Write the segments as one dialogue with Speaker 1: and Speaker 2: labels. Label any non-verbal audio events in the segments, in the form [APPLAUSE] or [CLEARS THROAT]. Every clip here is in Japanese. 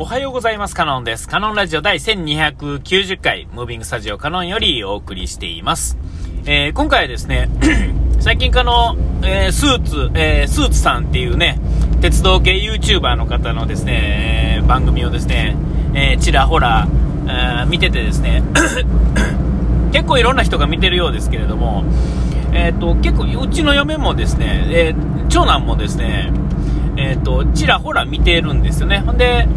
Speaker 1: おはようございます。カノンです。カノンラジオ第1290回、ムービングスタジオカノンよりお送りしています。えー、今回はですね、[CLEARS THROAT] 最近かの、えー、スーツ、えー、スーツさんっていうね、鉄道系 YouTuber の方のですね、番組をですね、えちらほら、え見ててですね、[CLEARS THROAT] 結構いろんな人が見てるようですけれども、えっ、と、結構、うちの嫁もですね、え長男もですね、えっ、と、ちらほら見てるんですよね。ほんで、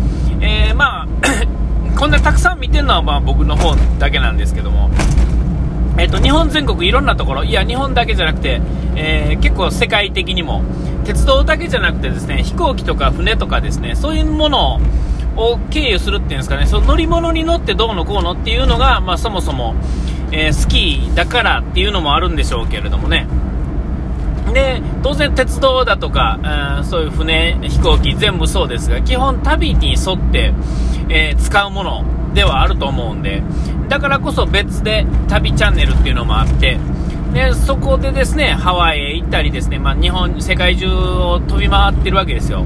Speaker 1: えー、まあ [COUGHS] こんなたくさん見てるのはまあ僕の方だけなんですけども、えーと、日本全国いろんなところ、いや、日本だけじゃなくて、えー、結構世界的にも、鉄道だけじゃなくてですね、飛行機とか船とかですね、そういうものを経由するっていうんですかね、その乗り物に乗ってどうのこうのっていうのが、まあ、そもそも、えー、スキーだからっていうのもあるんでしょうけれどもね。で当然、鉄道だとか、うん、そういう船、飛行機、全部そうですが、基本、旅に沿って、えー、使うものではあると思うんで、だからこそ別で旅チャンネルっていうのもあって、でそこでですねハワイへ行ったり、ですね、まあ、日本、世界中を飛び回ってるわけですよ。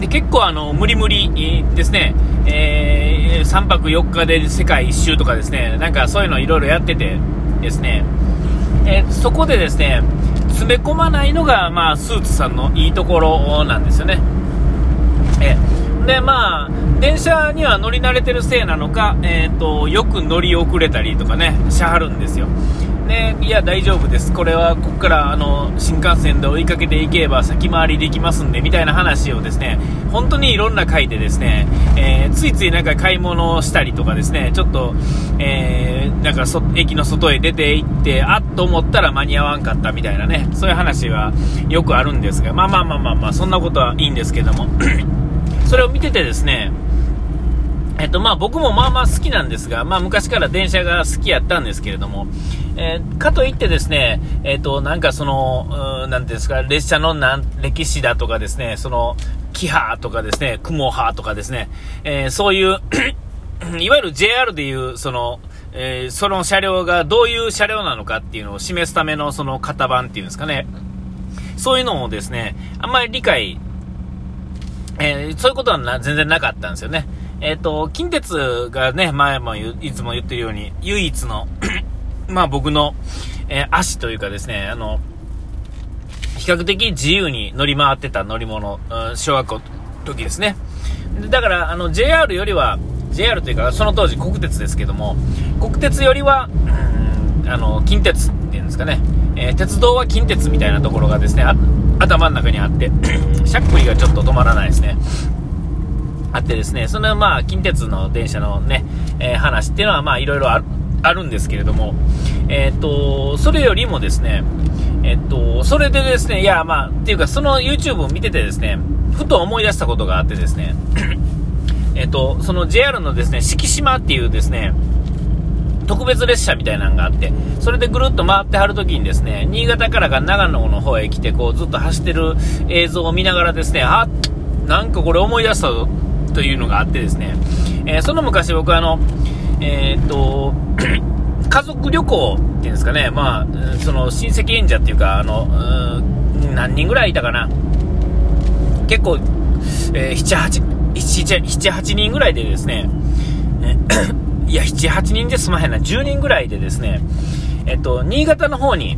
Speaker 1: で結構あの無理無理ですね、えー、3泊4日で世界一周とかですね、なんかそういうのいろいろやっててですね、えー、そこでですね、詰め込まないのが、まあ、スーツさんのいいところなんですよね。えで、まあ、電車には乗り慣れてるせいなのか、えーと、よく乗り遅れたりとかね、しはるんですよ。で、いや、大丈夫です。これは、ここからあの新幹線で追いかけていけば先回りできますんで、みたいな話をですね、本当にいろんな回でですね、えー、ついついなんか買い物をしたりとかですね、ちょっと、えー、なんか駅の外へ出て行って、あっと思ったら間に合わんかったみたいなね、そういう話はよくあるんですが、まあまあまあまあまあ、そんなことはいいんですけども、[CLEARS THROAT] それを見ててですね、えっと、まあ僕もまあまあ好きなんですが、まあ昔から電車が好きやったんですけれども、えー、かといってですね、えっと、なんかその、う、なんですか、列車のなん歴史だとかですね、その、キハとかですね、クモハとかですね、えー、そういう [COUGHS] いわゆる JR でいう、その、え、その車両がどういう車両なのかっていうのを示すためのその型番っていうんですかね、そういうのをですね、あんまり理解え、そういうことは全然なかったんですよね。えっ、ー、と、近鉄がね、前もいつも言ってるように、唯一の [CLEARS THROAT] まあ僕の、えー、足というかですね、あの、比較的自由に乗り回ってた乗り物、うん、小学校の時ですね。だから、あの、JR よりは、JR というか、その当時国鉄ですけども、国鉄よりは、うん、あの、近鉄っていうんですかね、えー、鉄道は近鉄みたいなところがですね、頭の中にあって [CLEARS THROAT] しゃっくりがちょっと止まらないですね。あってですね、そのまあ、近鉄の電車のね、えー、話っていうのはまあ、いろいろあるんですけれども、えっ、ー、と、それよりもですね、えっ、ー、と、それでですね、いや、まあ、っていうか、その YouTube を見ててですね、ふと思い出したことがあってですね、[COUGHS] えっと、その JR のですね、四季島っていうですね、特別列車みたいなのがあって、それでぐるっと回ってはるときにですね、新潟からが長野の方へ来て、こうずっと走ってる映像を見ながらですね、あ、なんかこれ思い出したというのがあってですね、えー、その昔僕あの、えー、っと、[CLEARS THROAT] 家族旅行っていうんですかね、まあ、その親戚演者っていうか、あの、何人ぐらいいたかな。結構、えー、7、8、7、8人ぐらいでですね、[CLEARS THROAT] いや、7、8人で済まへんな、10人ぐらいでですね、えっと、新潟の方に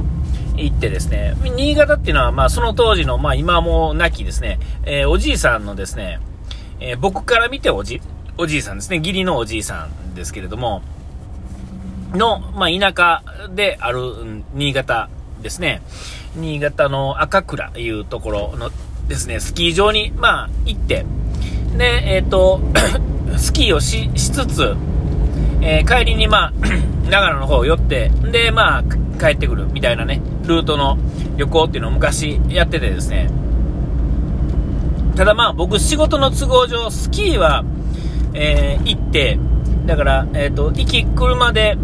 Speaker 1: 行ってですね、新潟っていうのは、まあ、その当時の、まあ、今も亡きですね、えー、おじいさんのですね、えー、僕から見ておじ、おじいさんですね、義理のおじいさんですけれども、の、まあ、田舎である新潟ですね、新潟の赤倉いうところのですね、スキー場に、まあ、行って、で、えっ、ー、と、[COUGHS] スキーをしつつ、えー、帰りにまあ、[COUGHS] 長野の方を寄って、で、まあ、帰ってくるみたいなね、ルートの旅行っていうのを昔やっててですね。ただまあ、僕仕事の都合上、スキーは、えー、行って、だから、えっ、[COUGHS] ー、と、行き車で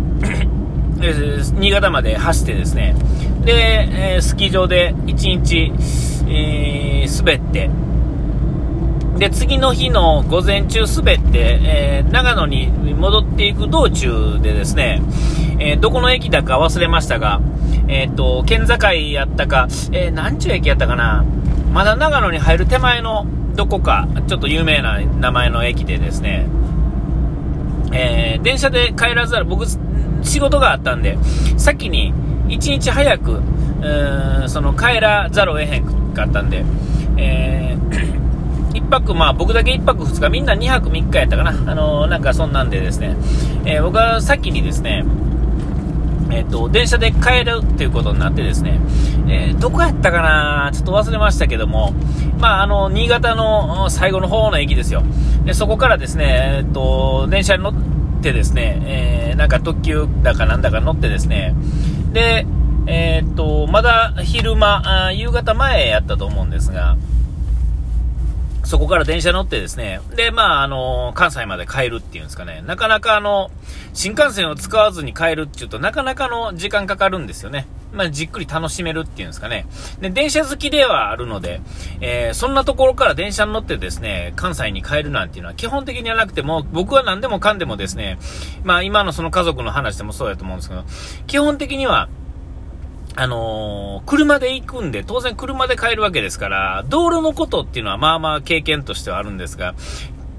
Speaker 1: 新潟まで走ってですね、で、えー、スキー場で1日、えー、滑って、で、次の日の午前中滑って、えー、長野に戻っていく道中でですね、えー、どこの駅だか忘れましたが、えっ、と、県境やったか、えー、何ちゅう駅やったかな、まだ長野に入る手前のどこか、ちょっと有名な名前の駅でですね、えー、電車で帰らざる、僕、仕事があったんで、先に1日早く、その帰らざるを得へんかったんで、えー、1泊、まあ僕だけ1泊2日、みんな2泊3日やったかな。あのー、なんかそんなんでですね、えー、僕は先にですね、えっ、と、電車で帰るっていうことになってですね、えー、どこやったかなちょっと忘れましたけども、まあ、あの、新潟の最後の方の駅ですよ。で、そこからですね、えっ、と、電車に乗ってですね、えなんか特急だかなんだか乗ってですね、で、えっと、まだ昼間、夕方前やったと思うんですが、そこから電車乗ってですね、で、まあ、あの、関西まで帰るっていうんですかね、なかなかあの、新幹線を使わずに帰るっていうとなかなかの時間かかるんですよね。まあ、じっくり楽しめるっていうんですかね。で、電車好きではあるので、えー、そんなところから電車に乗ってですね、関西に帰るなんていうのは基本的にはなくても、僕は何でもかんでもですね、まあ、今のその家族の話でもそうやと思うんですけど、基本的には、あのー、車で行くんで、当然車で帰るわけですから、道路のことっていうのはまあまあ経験としてはあるんですが、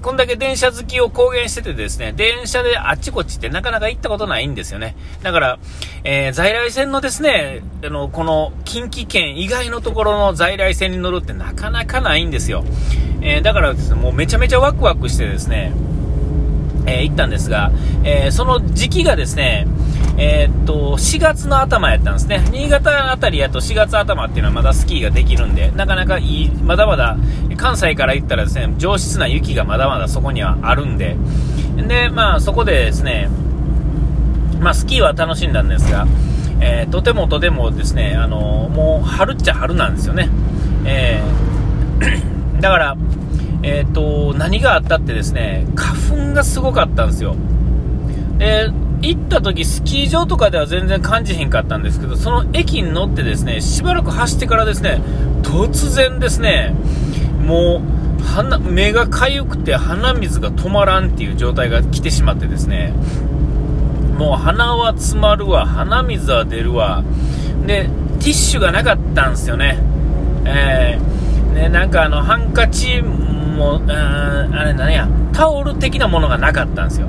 Speaker 1: こんだけ電車好きを公言しててですね、電車であっちこっちってなかなか行ったことないんですよね。だから、えー、在来線のですね、あの、この近畿圏以外のところの在来線に乗るってなかなかないんですよ。えー、だからですね、もうめちゃめちゃワクワクしてですね、えー、行ったんですが、えー、その時期がですね、えー、っと、4月の頭やったんですね。新潟あたりやと4月頭っていうのはまだスキーができるんで、なかなかいい、まだまだ、関西から行ったらですね、上質な雪がまだまだそこにはあるんで、で、まあそこでですね、まあスキーは楽しんだんですが、えー、とてもとてもですね、あのもう春っちゃ春なんですよね。えー、[CLEARS THROAT] だから、えっ、と、何があったってですね、花粉がすごかったんですよ。で、行った時スキー場とかでは全然感じひんかったんですけど、その駅に乗ってですね、しばらく走ってからですね、突然ですね、もう、鼻、目が痒くて鼻水が止まらんっていう状態が来てしまってですね、もう鼻は詰まるわ、鼻水は出るわ、で、ティッシュがなかったんですよね。えー、ね、なんかあの、ハンカチも、うん、あれ何や、タオル的なものがなかったんですよ。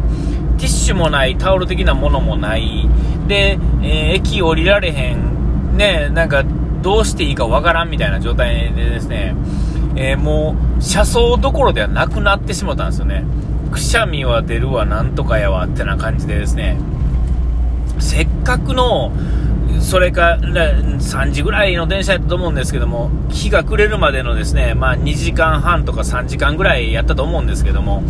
Speaker 1: ティッシュもない、タオル的なものもない、で、えー、駅降りられへん、ね、なんか、どうしていいかわからんみたいな状態でですね、えー、もう、車窓どころではなくなってしもたんですよね。くしゃみは出るわ、なんとかやわ、ってな感じでですね、せっかくの、それか3時ぐらいの電車やったと思うんですけども、日が暮れるまでのですね、まあ、2時間半とか3時間ぐらいやったと思うんですけども、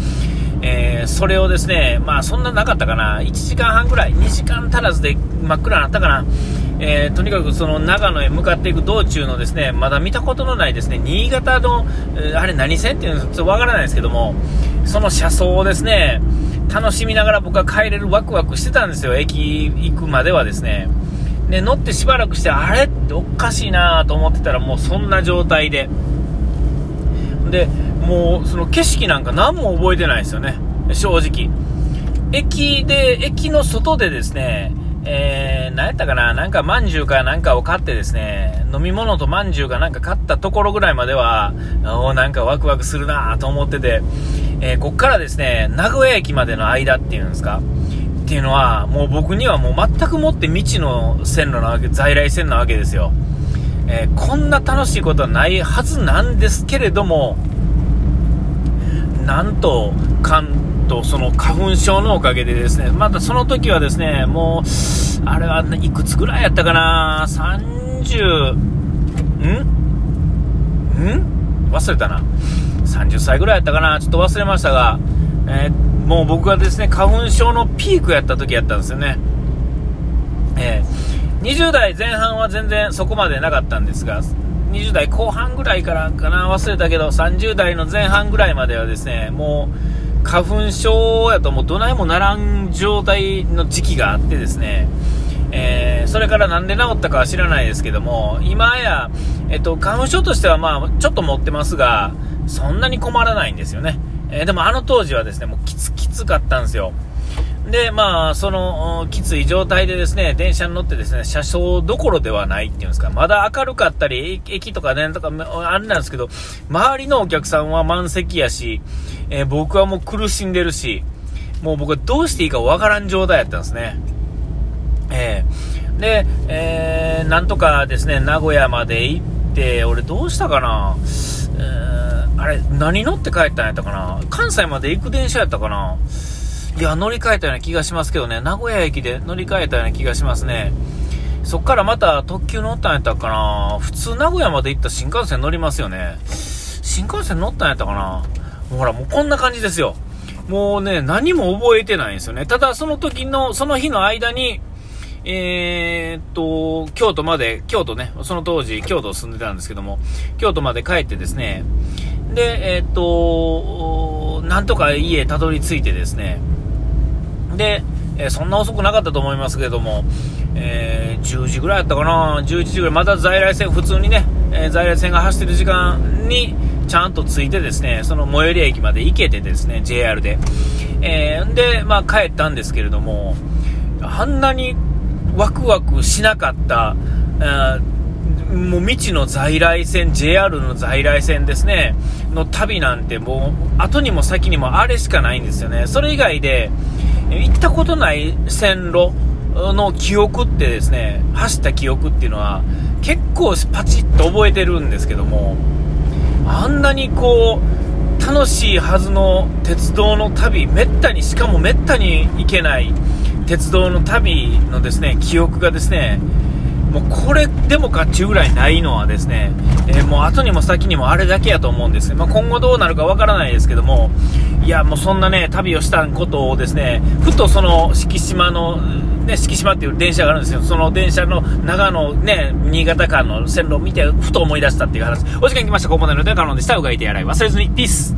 Speaker 1: えー、それをですね、まあそんななかったかな、1時間半ぐらい、2時間足らずで真っ暗になったかな、えー、とにかくその長野へ向かっていく道中のですね、まだ見たことのないですね、新潟の、あれ何線っていうのちょっとわからないですけども、その車窓をですね、楽しみながら僕は帰れるワクワクしてたんですよ、駅行くまではですね。で、乗ってしばらくして、あれっておかしいなと思ってたらもうそんな状態で。で、もうその景色なんか何も覚えてないですよね、正直。駅で、駅の外でですね、えー、何やったかな、なんかまんじゅうかなんかを買ってですね、飲み物とまんじゅうかなんか買ったところぐらいまでは、おなんかワクワクするなと思ってて、えー、こっからですね、名古屋駅までの間っていうんですか、っていうのは、もう僕にはもう全くもって未知の線路なわけ、在来線なわけですよ。えー、こんな楽しいことはないはずなんですけれども、なんと、関東、その花粉症のおかげでですね、またその時はですね、もう、あれはいくつぐらいやったかな、30、ん？ん？忘れたな。30歳ぐらいやったかな、ちょっと忘れましたが、えー、もう僕がですね、花粉症のピークやった時やったんですよね。えー、20代前半は全然そこまでなかったんですが、20代後半ぐらいからかな、忘れたけど、30代の前半ぐらいまではですね、もう、花粉症やともうどないもならん状態の時期があってですね、えー、それからなんで治ったかは知らないですけども、今や、えっと、花粉症としてはまあ、ちょっと持ってますが、そんなに困らないんですよね。えー、でもあの当時はですね、もうきつきつかったんですよ。で、まあ、その、きつい状態でですね、電車に乗ってですね、車掌どころではないっていうんですか、まだ明るかったり、駅とかね、とか、あれなんですけど、周りのお客さんは満席やし、えー、僕はもう苦しんでるし、もう僕はどうしていいかわからん状態やったんですね。えー、で、えー、なんとかですね、名古屋まで行って、俺どうしたかな、えー、あれ、何乗って帰ったんやったかな。関西まで行く電車やったかな。いや、乗り換えたような気がしますけどね、名古屋駅で乗り換えたような気がしますね。そっからまた特急乗ったんやったかな普通名古屋まで行った新幹線乗りますよね。新幹線乗ったんやったかなほら、もうこんな感じですよ。もうね、何も覚えてないんですよね。ただ、その時の、その日の間に、えー、っと、京都まで、京都ね、その当時、京都住んでたんですけども、京都まで帰ってですね、で、えー、っと、なんとか家たどり着いてですね、で、えー、そんな遅くなかったと思いますけれども、えー、10時ぐらいやったかな、11時ぐらい、また在来線、普通にね、えー、在来線が走ってる時間に、ちゃんと着いてですね、その最寄り駅まで行けてですね、JR で。えー、で、まあ帰ったんですけれども、あんなにワクワクしなかった、もう未知の在来線、JR の在来線ですね、の旅なんてもう後にも先にもあれしかないんですよね。それ以外で行ったことない線路の記憶ってですね、走った記憶っていうのは結構パチッと覚えてるんですけども、あんなにこう、楽しいはずの鉄道の旅、めったに、しかもめったに行けない鉄道の旅のですね、記憶がですね、もうこれでもかっちゅうぐらいないのはですね、えー、もう後にも先にもあれだけやと思うんです、まあ、今後どうなるかわからないですけども、いや、もうそんなね、旅をしたことをですね、ふとその敷島の、ね、敷島っていう電車があるんですよ。その電車の長野、ね、新潟間の線路を見て、ふと思い出したっていう話。お時間来ました。ここまでので、カノンでした。うがいてやらい忘れずに。ピース